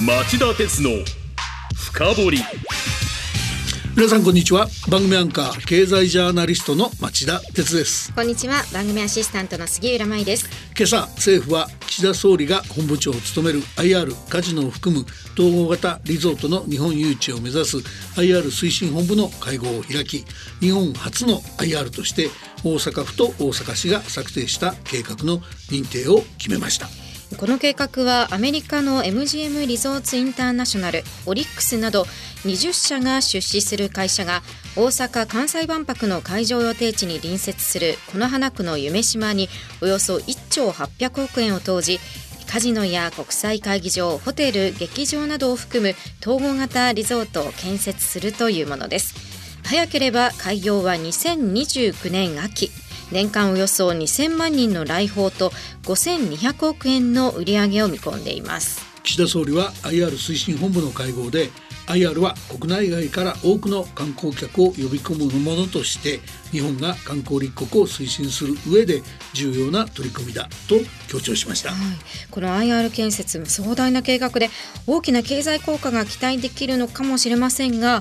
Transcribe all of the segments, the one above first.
町田鉄の深掘り。皆さんこんにちは。番組アンカー経済ジャーナリストの町田哲です。こんにちは。番組アシスタントの杉浦舞です。今朝政府は岸田総理が本部長を務める IR カジノを含む統合型リゾートの日本誘致を目指す IR 推進本部の会合を開き日本初の IR として大阪府と大阪市が策定した計画の認定を決めましたこの計画はアメリカの MGM リゾーツインターナショナルオリックスなど20社が出資する会社が大阪・関西万博の会場予定地に隣接する此花区の夢島におよそ1兆800億円を投じカジノや国際会議場ホテル劇場などを含む統合型リゾートを建設するというものです。早ければ開業は2029年秋。年間およそ2000万人の来訪と5200億円の売り上げを見込んでいます。岸田総理は IR 推進本部の会合で IR は国内外から多くの観光客を呼び込むものとして日本が観光立国を推進する上で重要な取り組みだと強調しました、はい、この IR 建設壮大な計画で大きな経済効果が期待できるのかもしれませんが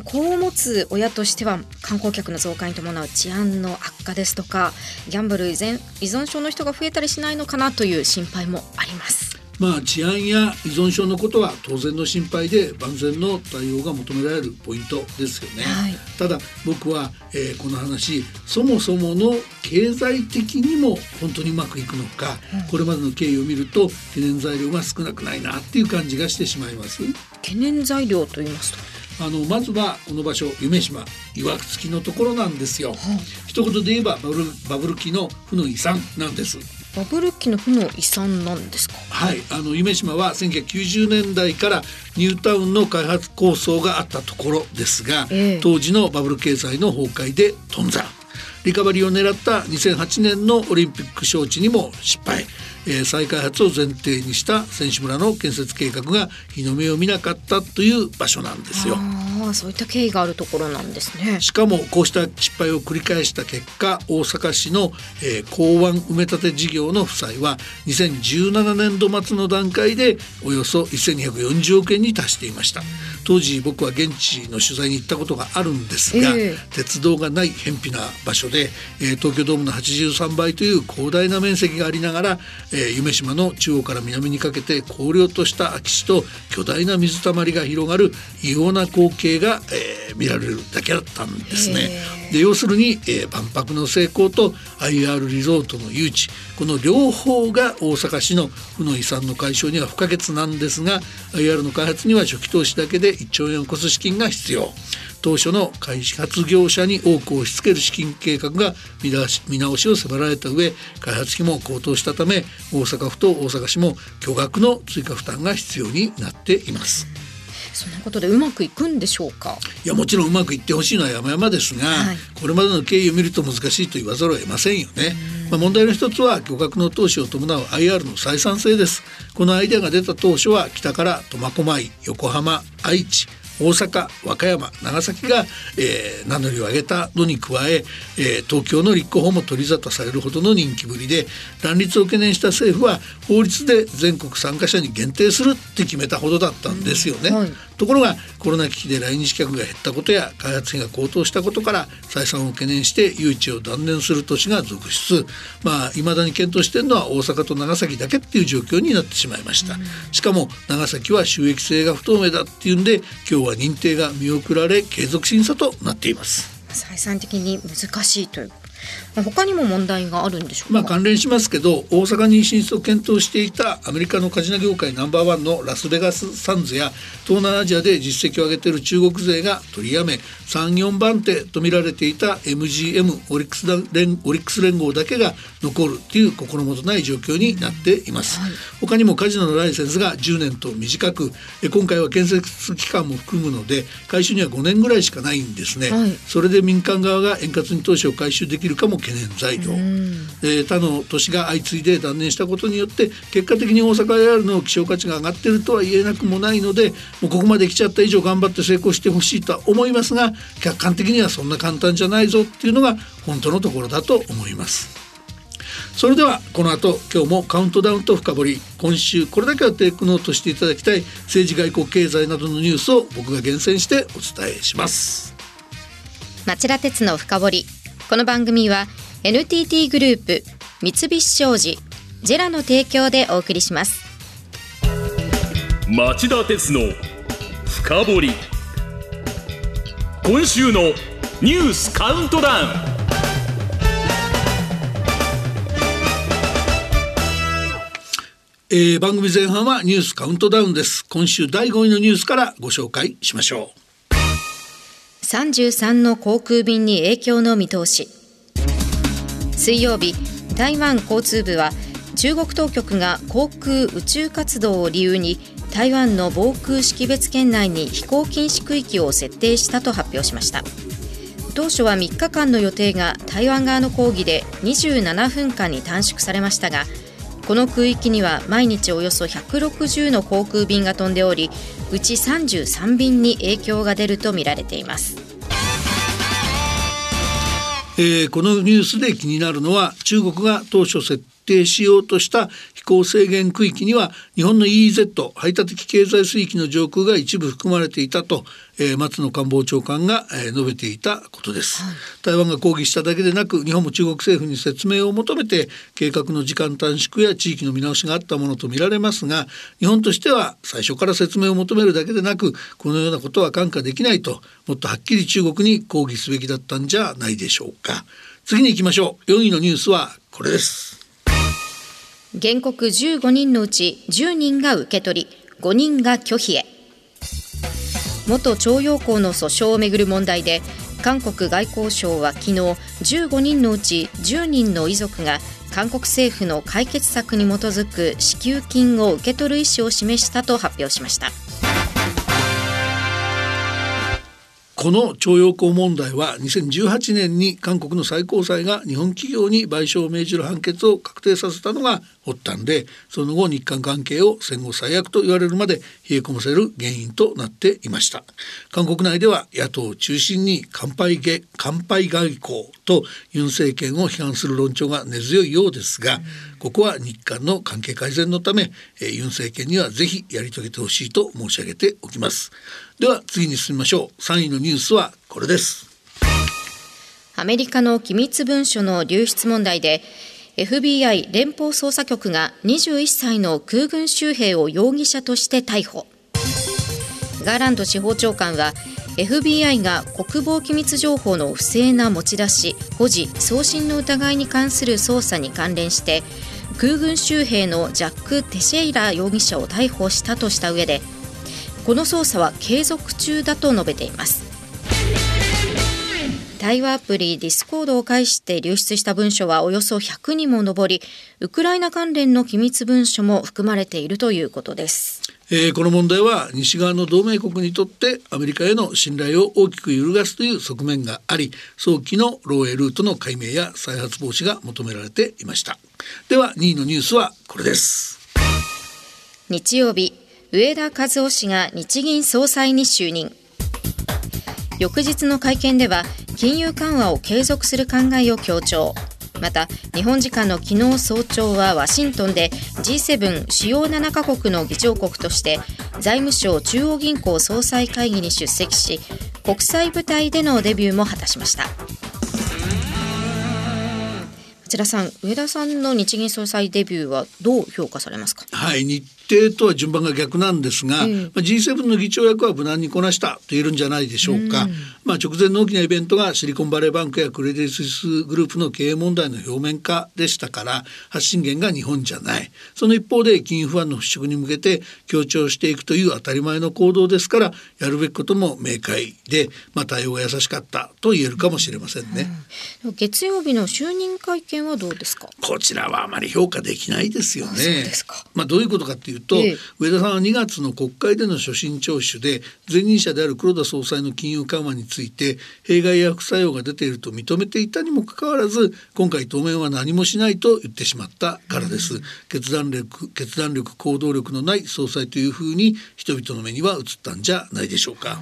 子を持つ親としては観光客の増加に伴う治安の悪化ですとかギャンブル依依存症の人が増えたりしないのかなという心配もあります。まあ、治安や依存症のことは当然の心配で万全の対応が求められるポイントですよね、はい、ただ僕は、えー、この話そもそもの経済的にも本当にうまくいくのか、うん、これまでの経緯を見ると懸念材料が少なくないなっていう感じがしてしまいます。懸念材料と言いますと？あのまずはこの場所夢島岩付きのところなんですよ、一言で言えばバブルバブル期の負の遺産なんです。バブル期の負の遺産なんですか？はい。あの夢島は1990年代からニュータウンの開発構想があったところですが、えー、当時のバブル経済の崩壊で頓挫。リカバリーを狙った2008年のオリンピック招致にも失敗えー、再開発を前提にした選手村の建設計画が日の目を見なかったという場所なんですよ。あそういった経緯があるところなんですね。しかもこうした失敗を繰り返した結果大阪市の、えー、港湾埋め立て事業の負債は2017年度末の段階でおよそ1240億円に達していました。当時僕は現地の取材に行ったことがあるんですが、えー、鉄道がない偏僻な場所で、えー、東京ドームの83倍という広大な面積がありながら、えー、夢島の中央から南にかけて荒涼とした空き地と巨大な水たまりが広がる異様な光景が、えー、見られるだけだったんですね。で要するに、えー、万博の成功と IR リゾートの誘致この両方が大阪市の負の遺産の解消には不可欠なんですが IR の開発には初期投資だけで1兆円を超す資金が必要。当初の開発業者に多く押し付ける資金計画が見直しを迫られた上開発費も高騰したため大阪府と大阪市も巨額の追加負担が必要になっています。そんなことでうまくいくんでしょうか？いやもちろんうまくいってほしいのは山々ですが、はい、これまでの経緯を見ると難しいと言わざるを得ませんよね。まあ、問題の一つは巨額の投資を伴う IR の採算性です。このアイデアが出た当初は北から苫小牧横浜愛知大阪和歌山長崎が、えー、名乗りを上げたのに加ええー、東京の立候補も取り沙汰されるほどの人気ぶりで乱立を懸念した政府は法律で全国参加者に限定するって決めたほどだったんですよね。はい、ところがコロナ危機で来日客が減ったことや開発費が高騰したことから採算を懸念して誘致を断念する都市が続出まあ未だに検討しているのは大阪と長崎だけっていう状況になってしまいました。しかも長崎は収益性が不透明だっていうんで今日はは認定が見送られ継続審査となっています。採算的に難しいという他にも問題があるんでしょうまあ関連しますけど大阪に進出を検討していたアメリカのカジノ業界ナンバーワンのラスベガスサンズや東南アジアで実績を上げている中国勢が取りやめ34番手と見られていた MGM オリックス連オリックス連合だけが残るという心もとない状況になっています、はい、他にもカジノのライセンスが10年と短く今回は建設期間も含むので回収には5年ぐらいしかないんですね、はい、それで民間側が円滑に投資を回収できるかも懸念材料、えー、他の都市が相次いで断念したことによって結果的に大阪 AR の希少価値が上がってるとは言えなくもないのでもうここまで来ちゃった以上頑張って成功してほしいとは思いますが客観的にはそんな簡単じゃないぞっていうのが本当のところだと思います。それではこの後今日もカウントダウンと深掘り。今週これだけはテイクノートしていただきたい。政治外交経済などのニュースを僕が厳選してお伝えします。町田鉄の深掘この番組は NTT グループ三菱商事ジェラの提供でお送りします。町田鉄の深掘り。今週のニュースカウントダウン。えー、番組前半はニュースカウントダウンです。今週第5位のニュースからご紹介しましょう33の航空便に影響の見通し。水曜日台湾交通部は中国当局が航空宇宙活動を理由に台湾の防空識別圏内に飛行禁止区域を設定したと発表しました。当初は3日間の予定が台湾側の抗議で27分間に短縮されましたがこの空域には毎日およそ160の航空便が飛んでおりうち33便に影響が出るとみられています。えー、このニュースで気になるのは中国が当初設定しようとした飛行制限区域には日本の EEZ 排他的経済水域の上空が一部含まれていたと、えー、松野官房長官が、えー、述べていたことです、はい、台湾が抗議しただけでなく日本も中国政府に説明を求めて計画の時間短縮や地域の見直しがあったものとみられますが日本としては最初から説明を求めるだけでなくこのようなことは看過できないともっとはっきり中国に抗議すべきだったんじゃないでしょうか。次に行きましょう。4位のニュースはこれです原告15人のうち10人が受け取り5人が拒否へ元徴用工の訴訟をめぐる問題で韓国外交省は昨日15人のうち10人の遺族が韓国政府の解決策に基づく支給金を受け取る意思を示したと発表しました。この徴用工問題は2018年に韓国の最高裁が日本企業に賠償を命じる判決を確定させたのが発端でその後日韓関係を戦後最悪と言われるまで冷え込ませる原因となっていました。韓国内では野党を中心に乾杯乾杯外交とユン政権を批判する論調が根強いようですが、ここは日韓の関係改善のため、えユン政権にはぜひやり遂げてほしいと申し上げておきます。では次に進みましょう。3位のニュースはこれです。アメリカの機密文書の流出問題で FBI 連邦捜査局が21歳の空軍州兵を容疑者として逮捕。ガーランド司法長官は FBI が国防機密情報の不正な持ち出し保持送信の疑いに関する捜査に関連して空軍州兵のジャック・テシェイラ容疑者を逮捕したとした上でこの捜査は継続中だと述べています。対話アプリディスコードを介して流出した文書はおよそ100にも上りウクライナ関連の機密文書も含まれているということです。えー、この問題は西側の同盟国にとってアメリカへの信頼を大きく揺るがすという側面があり早期の漏洩ルートの解明や再発防止が求められていました。では2位のニュースはこれです。日曜日上田和夫氏が日銀総裁に就任翌日の会見では金融緩和を継続する考えを強調。また日本時間の昨日早朝はワシントンで G7 主要7カ国の議長国として財務省中央銀行総裁会議に出席し国際舞台でのデビューも果たしました。内田さん植田さんの日銀総裁デビューはどう評価されますか？はい日程とは順番が逆なんですが、うん、まあ、G7 の議長役は無難にこなしたと言えるんじゃないでしょうか、うん、まあ、直前の大きなイベントがシリコンバレーバンクやクレディ・スイスグループの経営問題の表面化でしたから発信源が日本じゃない。その一方で金融不安の払拭に向けて協調していくという当たり前の行動ですからやるべきことも明快で、まあ、対応が優しかったと言えるかもしれませんね、うん、月曜日の就任会見はどうですか？こちらはあまり評価できないですよね。まあ、どういうことかっていうと、ええ、上田さんは2月の国会での所信聴取で前任者である黒田総裁の金融緩和について弊害や副作用が出ていると認めていたにもかかわらず今回当面は何もしないと言ってしまったからです、うん、決断力決断力行動力のない総裁というふうに人々の目には映ったんじゃないでしょうか。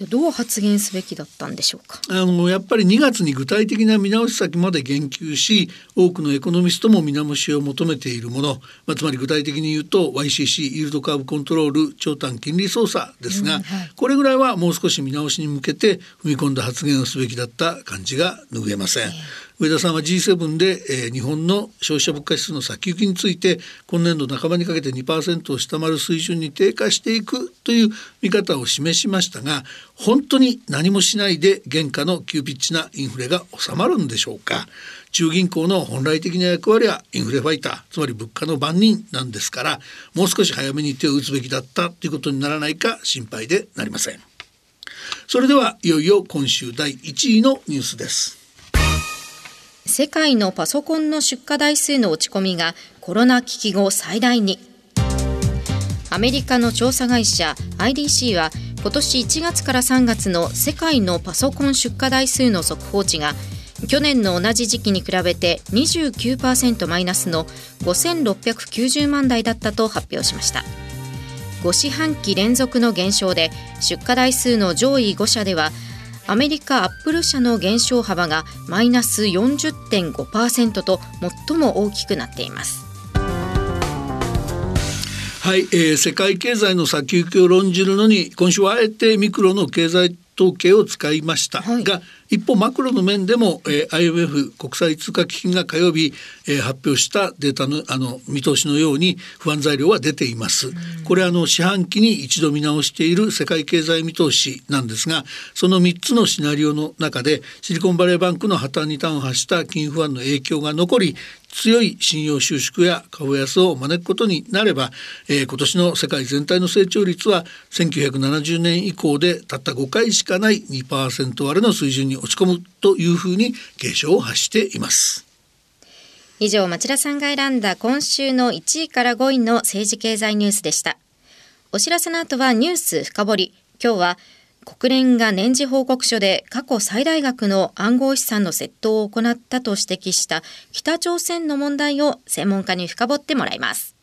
うん、どう発言すべきだったんでしょうか？あのやっぱり2月に具体的な見直し先まで言及し多くのエコノミストも見直しを求めているもの、まあ、つまり具体的に言うと YCC イールドカーブコントロール長短金利操作ですが、うんはい、これぐらいはもう少し見直しに向けて踏み込んだ発言をすべきだった感じが拭えません。上田さんは G7 で、えー、日本の消費者物価指数の先行きについて今年度半ばにかけて2%を下回る水準に低下していくという見方を示しましたが本当に何もしないで原価の急ピッチなインフレが収まるんでしょうか。中銀行の本来的な役割はインフレファイターつまり物価の番人なんですからもう少し早めに手を打つべきだったということにならないか心配でなりません。それではいよいよ今週第1位のニュースです。世界のパソコンの出荷台数の落ち込みがコロナ危機後最大に。アメリカの調査会社 IDC は今年1月から3月の世界のパソコン出荷台数の速報値が去年の同じ時期に比べて29%マイナスの5690万台だったと発表しました。5四半期連続の減少で出荷台数の上位5社ではアメリカアップル社の減少幅がマイナス40.5%と最も大きくなっています。はい、えー、世界経済の先行きを論じるのに今週はあえてミクロの経済統計を使いました、はい、が一方マクロの面でも、えー、IMF 国際通貨基金が火曜日、えー、発表したデータのあの見通しのように不安材料は出ています。これあの四半期に一度見直している世界経済見通しなんですがその3つのシナリオの中でシリコンバレーバンクの破綻に端を発した金不安の影響が残り強い信用収縮や株安を招くことになれば、えー、今年の世界全体の成長率は1970年以降でたった5回しかない2%割れの水準に落ち込むというふうに警鐘を発しています。以上町田さんが選んだ今週の1位から5位の政治経済ニュースでした。お知らせの後はニュース深掘り。今日は国連が年次報告書で過去最大額の暗号資産の窃盗を行ったと指摘した北朝鮮の問題を専門家に深掘ってもらいます。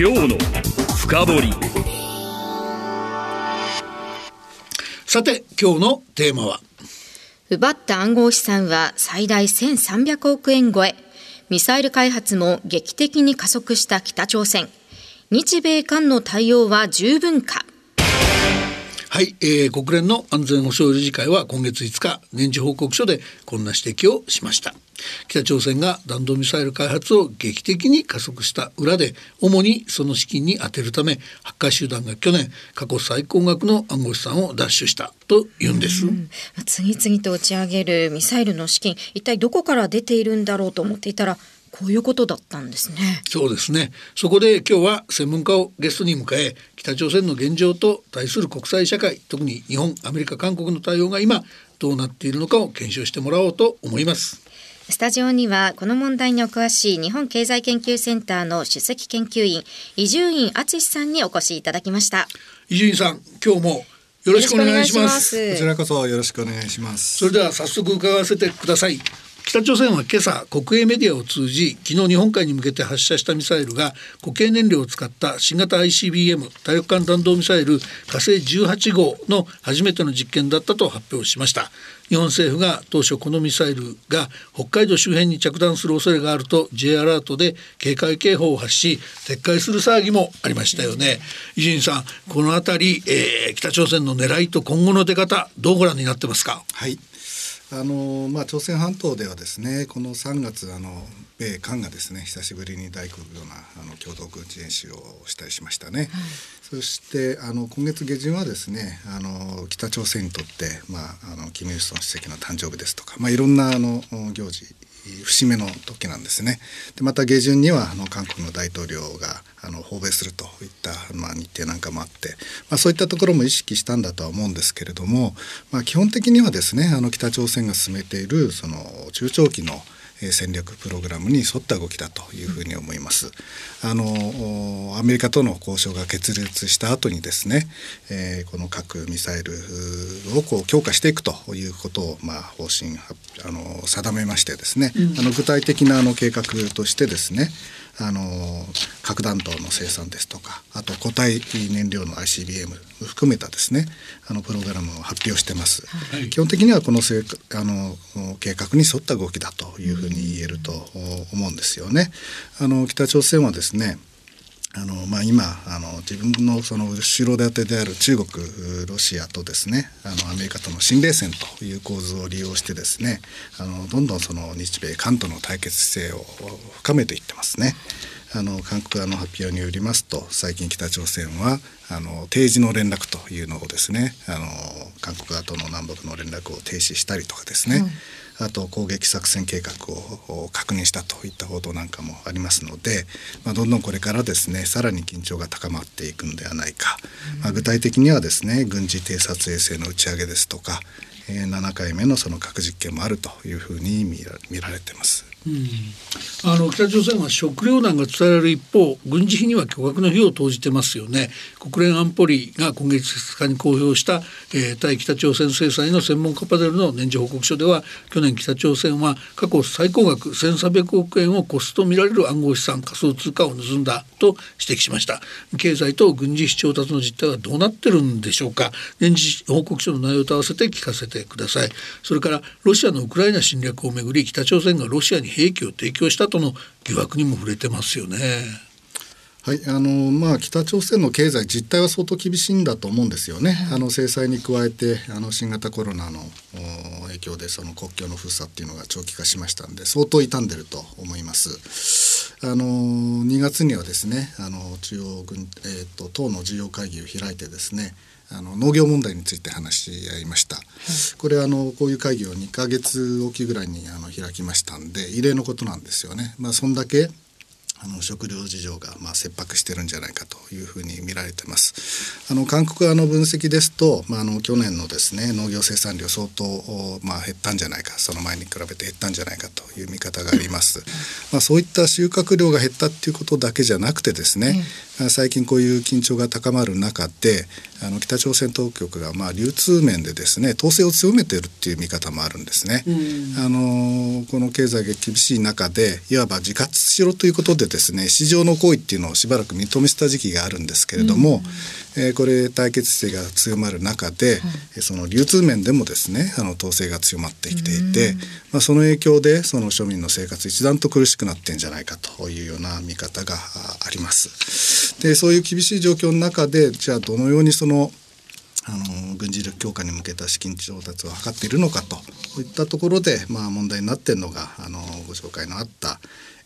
今日の深掘り。さて今日のテーマは？奪った暗号資産は最大1300億円超え。ミサイル開発も劇的に加速した北朝鮮。日米韓の対応は十分か。はい、えー、国連の安全保障理事会は今月5日年次報告書でこんな指摘をしました。北朝鮮が弾道ミサイル開発を劇的に加速した裏で主にその資金に充てるためハッカー集団が去年過去最高額の暗号資産を奪取したと言うんです、ん、次々と打ち上げるミサイルの資金一体どこから出ているんだろうと思っていたらこういうことだったんですね。そうですね。そこで今日は専門家をゲストに迎え、北朝鮮の現状と対する国際社会、特に日本、アメリカ、韓国の対応が今どうなっているのかを検証してもらおうと思います。スタジオにはこの問題にお詳しい日本経済研究センターの首席研究員伊集院敦さんにお越しいただきました。伊集院さん、今日もよろしくお願いします。こちらこそよろしくお願いします。それでは早速伺わせてください。北朝鮮は今朝国営メディアを通じ昨日日本海に向けて発射したミサイルが固形燃料を使った新型 ICBM 大陸間弾道ミサイル火星18号の初めての実験だったと発表しました。日本政府が当初このミサイルが北海道周辺に着弾する恐れがあると J アラートで警戒警報を発し撤回する騒ぎもありましたよね。伊集院さんこの辺り、えー、北朝鮮の狙いと今後の出方どうご覧になってますか？はい。あのまあ、朝鮮半島ではですねこの3月あの米韓がですね久しぶりに大規模なあの共同軍事演習をしたりしましたね。はい、そしてあの今月下旬はですねあの北朝鮮にとって、まあ、あのキム・イルソン主席の誕生日ですとか、まあ、いろんなあの行事節目の時なんですね。でまた下旬にはあの韓国の大統領があの訪米するといった、まあ、日程なんかもあって、まあ、そういったところも意識したんだとは思うんですけれども、まあ、基本的にはですねあの北朝鮮が進めているその中長期の戦略プログラムに沿った動きだというふうに思います。あのアメリカとの交渉が決裂した後にですね、えー、この核ミサイルをこう強化していくということをまあ方針あの定めましてですね、うん、あの具体的なあの計画としてですねあの核弾頭の生産ですとかあと固体燃料の ICBM 含めたですねあのプログラムを発表してます、はい、基本的にはこのせあの計画に沿った動きだというふうに言えると思うんですよね。あの北朝鮮はですねあのまあ、今あの自分のその後ろ盾である中国ロシアとですねあのアメリカとの新冷戦という構図を利用してですねあのどんどんその日米韓との対決姿勢を深めていってますね。あの韓国側の発表によりますと最近北朝鮮はあの定時の連絡というのをですねあの韓国側との南北の連絡を停止したりとかですね、うんあと攻撃作戦計画を確認したといった報道なんかもありますので、まあ、どんどんこれからですねさらに緊張が高まっていくのではないか、まあ、具体的にはですね軍事偵察衛星の打ち上げですとか、えー、7回目のその核実験もあるというふうに見られてます。あの北朝鮮は食糧難が伝えられる一方軍事費には巨額の費用を投じてますよね。国連安保理が今月2日に公表した、えー、対北朝鮮制裁の専門家パネルの年次報告書では去年北朝鮮は過去最高額1300億円をコスト見られる暗号資産仮想通貨を盗んだと指摘しました。経済と軍事費調達の実態はどうなってるんでしょうか。年次報告書の内容と合わせて聞かせてください。それからロシアのウクライナ侵略をめぐり北朝鮮がロシアに兵器を提供したとの疑惑にも触れてますよね。はいあのまあ、北朝鮮の経済実態は相当厳しいんだと思うんですよね。あの制裁に加えてあの新型コロナの影響でその国境の封鎖っていうのが長期化しましたんで相当傷んでると思います。あの2月にはですねあの中央軍、えーと、党の重要会議を開いてですねあの農業問題について話し合いました、はい、これあのこういう会議を2か月おきぐらいにあの開きましたんで異例のことなんですよね。まあ、そんだけあの食料事情がまあ切迫してるんじゃないかというふうに見られてます。あの韓国側の分析ですと、まあ、あの去年のですね農業生産量相当まあ減ったんじゃないかその前に比べて減ったんじゃないかという見方があります。まあそういった収穫量が減ったっていうことだけじゃなくてですね、最近こういう緊張が高まる中であの北朝鮮当局がまあ流通面でですね統制を強めているっていう見方もあるんですね。あのこの経済が厳しい中でいわば自活しろということでですね市場の行為っていうのをしばらく認めてた時期があるんですけれども、うん、えー、これ対決姿勢が強まる中で、はい、その流通面でもですねあの統制が強まってきていて、うん、まあ、その影響でその庶民の生活一段と苦しくなってんじゃないかというような見方があります。でそういう厳しい状況の中でじゃあどのようにそのあの軍事力強化に向けた資金調達を図っているのかといったところで、まあ、問題になっているのがあのご紹介のあった、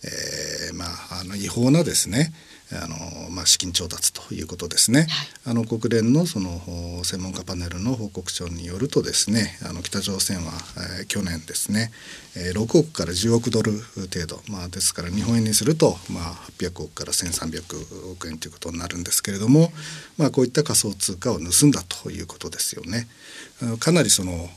えーまあ、あの違法なですねあのまあ、資金調達ということですね、はい、あの国連のその専門家パネルの報告書によるとですねあの北朝鮮は、えー、去年ですね、えー、6億から10億ドル程度、まあ、ですから日本円にすると、まあ、800億から1300億円ということになるんですけれども、まあ、こういった仮想通貨を盗んだということですよね。かなりその、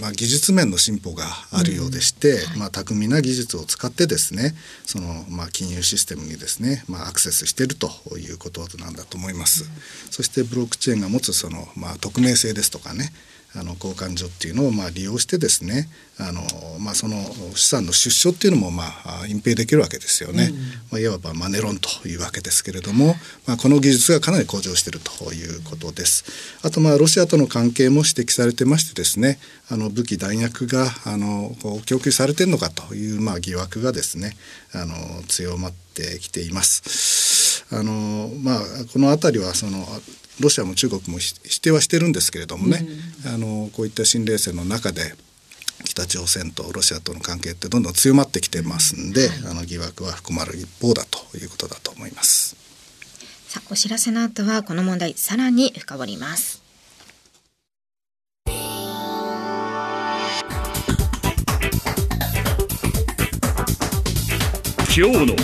まあ、技術面の進歩があるようでして、うん、まあ、巧みな技術を使ってですねその、まあ、金融システムにですね、まあ、アクセスしているということなんだと思います。うん、そしてブロックチェーンが持つその、まあ、匿名性ですとかねあの交換所っていうのをまあ利用してですねあの、まあ、その資産の出所っていうのもまあ隠蔽できるわけですよね、うん、まあ、いわばマネロンというわけですけれども、まあ、この技術がかなり向上しているということです。あとまあロシアとの関係も指摘されてましてですねあの武器弾薬があの供給されてるのかというまあ疑惑がですねあの強まってきています。あのまあ、この辺りはそのロシアも中国も否定はしてるんですけれどもね、うん、あのこういった新冷戦の中で北朝鮮とロシアとの関係ってどんどん強まってきてますんで、はい、あの疑惑は含まれる一方だということだと思います。さあお知らせの後はこの問題さらに深掘ります。今日の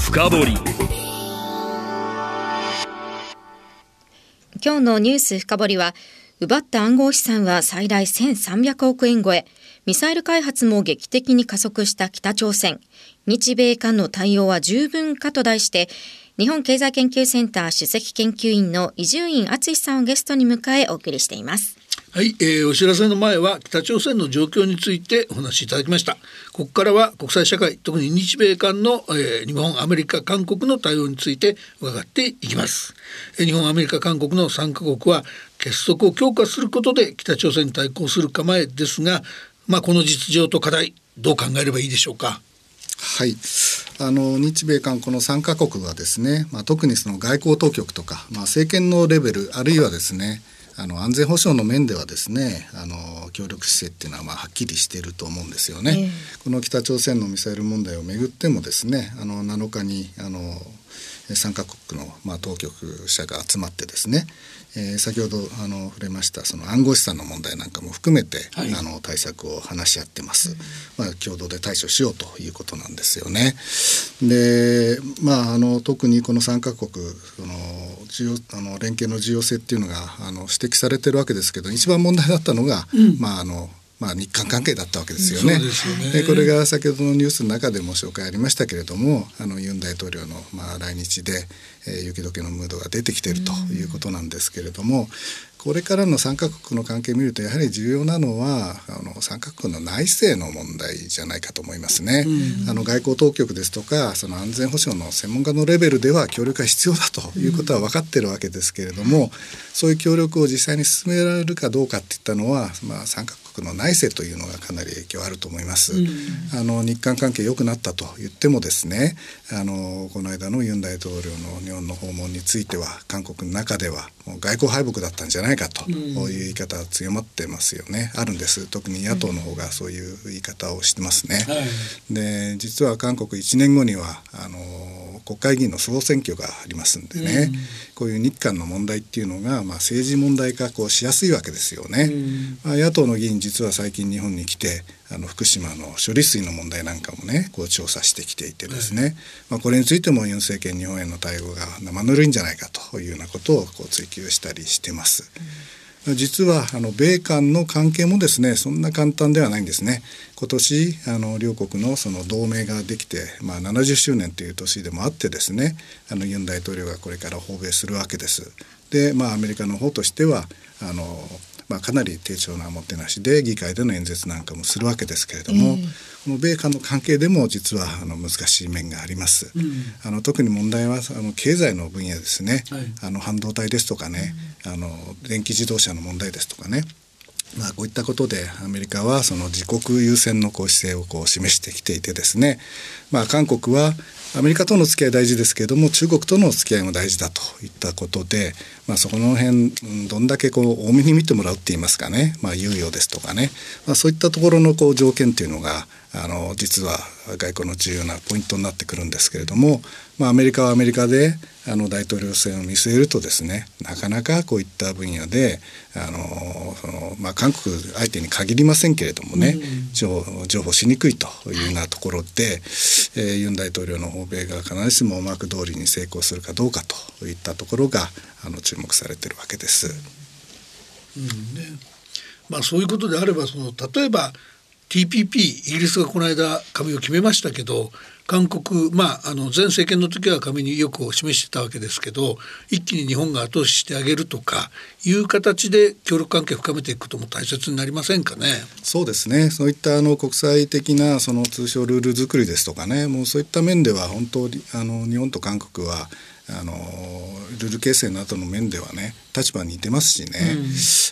深掘り。今日のニュース深掘りは奪った暗号資産は最大1300億円超え。ミサイル開発も劇的に加速した北朝鮮。日米間の対応は十分かと題して日本経済研究センター首席研究員の伊集院敦さんをゲストに迎えお送りしています。はい、えー、お知らせの前は北朝鮮の状況についてお話しいただきました。ここからは国際社会特に日米間の、えー、日本アメリカ韓国の対応について伺っていきます、えー、日本アメリカ韓国の3カ国は結束を強化することで北朝鮮に対抗する構えですがまあこの実情と課題どう考えればいいでしょうか？はい。あの日米韓この3カ国はですね、まあ、特にその外交当局とか、まあ、政権のレベルあるいはですねあの安全保障の面ではですねあの協力姿勢っていうのはまあはっきりしていると思うんですよね。えー、この北朝鮮のミサイル問題をめぐってもですねあの7日にあの3カ国の、まあ、当局者が集まってですねえー、先ほどあの触れましたその暗号資産の問題なんかも含めて、はい、あの対策を話し合ってます、まあ、共同で対処しようということなんですよね。でまああの特にこの3か国その重要あの連携の重要性っていうのがあの指摘されてるわけですけど一番問題だったのが、うん、まああのまあ、日韓関係だったわけですよね。よねこれが先ほどのニュースの中でも紹介ありましたけれどもあのユン大統領のまあ来日で、えー、雪解けのムードが出てきているということなんですけれども、これからの3カ国の関係を見るとやはり重要なのはあの3カ国の内政の問題じゃないかと思いますね。あの外交当局ですとかその安全保障の専門家のレベルでは協力が必要だということは分かってるわけですけれども、そういう協力を実際に進められるかどうかっていったのは、まあ、3カ国の内政というのがかなり影響あると思います。あの日韓関係良くなったと言ってもですねあのこの間のユン大統領の日本の訪問については韓国の中ではもう外交敗北だったんじゃないかという言い方は強まってますよね、あるんです。特に野党の方がそういう言い方をしてますね。で実は韓国1年後にはあの国会議員の総選挙がありますんでね、こういう日韓の問題っていうのが、まあ、政治問題化こうしやすいわけですよね。まあ、野党の議員実は最近日本に来てあの福島の処理水の問題なんかもねこう調査してきていてですね、まあ、これについてもユン政権日本への対応が生ぬるいんじゃないかというようなことをこう追求したりしてます。実はあの米韓の関係もですねそんな簡単ではないんですね。今年あの両国のその同盟ができて、まあ、70周年という年でもあってですねあのユン大統領がこれから訪米するわけです。でまあアメリカの方としてはあのまあ、かなり低調なもてなしで議会での演説なんかもするわけですけれども、えー、この米韓の関係でも実はあの難しい面があります。うん、あの特に問題はあの経済の分野ですね、はい、あの半導体ですとかね、うん、あの電気自動車の問題ですとかね。まあ、こういったことでアメリカはその自国優先のこう姿勢をこう示してきていてですね、まあ、韓国はアメリカとの付き合い大事ですけれども中国との付き合いも大事だといったことで、まあ、そこの辺どんだけこう多めに見てもらうって言いますかね、まあ、猶予ですとかね、まあ、そういったところのこう条件というのがあの実は外交の重要なポイントになってくるんですけれども、まあ、アメリカはアメリカであの大統領選を見据えるとですねなかなかこういった分野であのその、まあ、韓国相手に限りませんけれどもね、うん、譲歩しにくいというようなところで、えー、ユン大統領の訪米が必ずしも思惑通りに成功するかどうかといったところがあの注目されているわけです。うん。ね。まあ、そういうことであればその例えば TPP イギリスがこの間加盟を決めましたけど韓国まああの前政権の時は加盟に意欲を示してたわけですけど一気に日本が後押ししてあげるとかいう形で協力関係を深めていくことも大切になりませんかね？そうですねそういったあの国際的なその通商ルール作りですとかねもうそういった面では本当にあの日本と韓国はあのルール形成などの面ではね立場に似てますしね、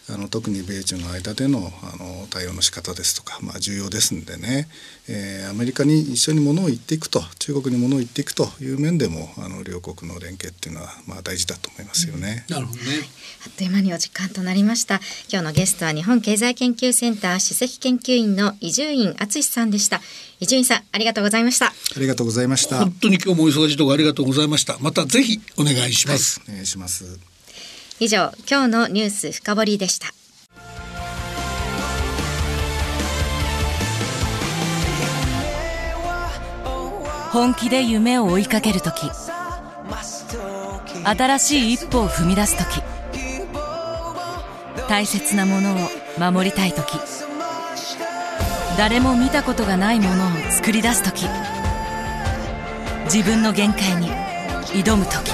うん、あの特に米中の間でのあの対応の仕方ですとか、まあ、重要ですんでね、えー、アメリカに一緒にものを言っていくと中国にものを言っていくという面でもあの両国の連携っていうのはまあ大事だと思いますよね。うん、なるほどね。あっという間にお時間となりました。今日のゲストは日本経済研究センター首席研究員の伊集院敦さんでした。伊集院さんありがとうございました。ありがとうございました。本当に今日もお忙しいところありがとうございました。またぜひお願いします、はい、お願いします以上今日のニュース深掘りでした。本気で夢を追いかける時。新しい一歩を踏み出す時。大切なものを守りたい時。誰も見たことがないものを作り出す時。自分の限界に挑む時。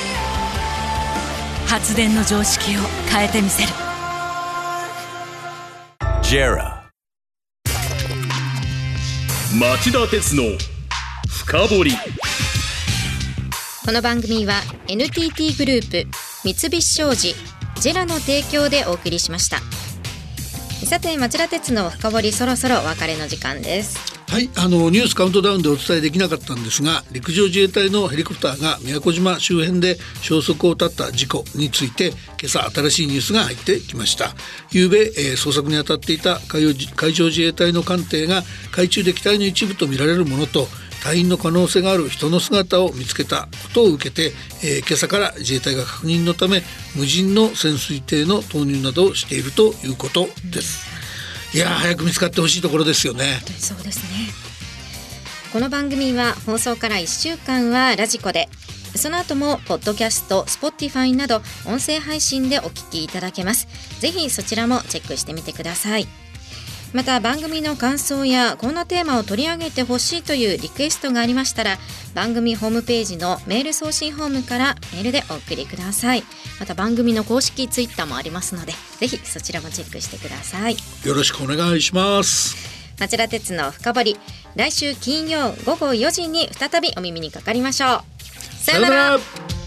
発電の常識を変えてみせる。JERA. 町田鉄の深掘り。この番組は NTT グループ三菱商事ジェラの提供でお送りしました。さて町田鉄の深掘りそろそろお別れの時間ですはいあのニュースカウントダウンでお伝えできなかったんですが陸上自衛隊のヘリコプターが宮古島周辺で消息を絶った事故について今朝新しいニュースが入ってきました昨べ、えー、捜索に当たっていた海海上自衛隊の艦艇が海中で機体の一部とみられるものと隊員の可能性がある人の姿を見つけたことを受けて、えー、今朝から自衛隊が確認のため無人の潜水艇の投入などをしているということです。いや早く見つかってほしいところですよね。そうですねこの番組は放送から1週間はラジコでその後もポッドキャスト、スポティファイなど音声配信でお聞きいただけます。ぜひそちらもチェックしてみてください。また番組の感想やこんなテーマを取り上げてほしいというリクエストがありましたら番組ホームページのメール送信ホームからメールでお送りください。また番組の公式ツイッターもありますのでぜひそちらもチェックしてください。よろしくお願いします。町田鉄の深掘り。来週金曜午後4時に再びお耳にかかりましょう。さよなら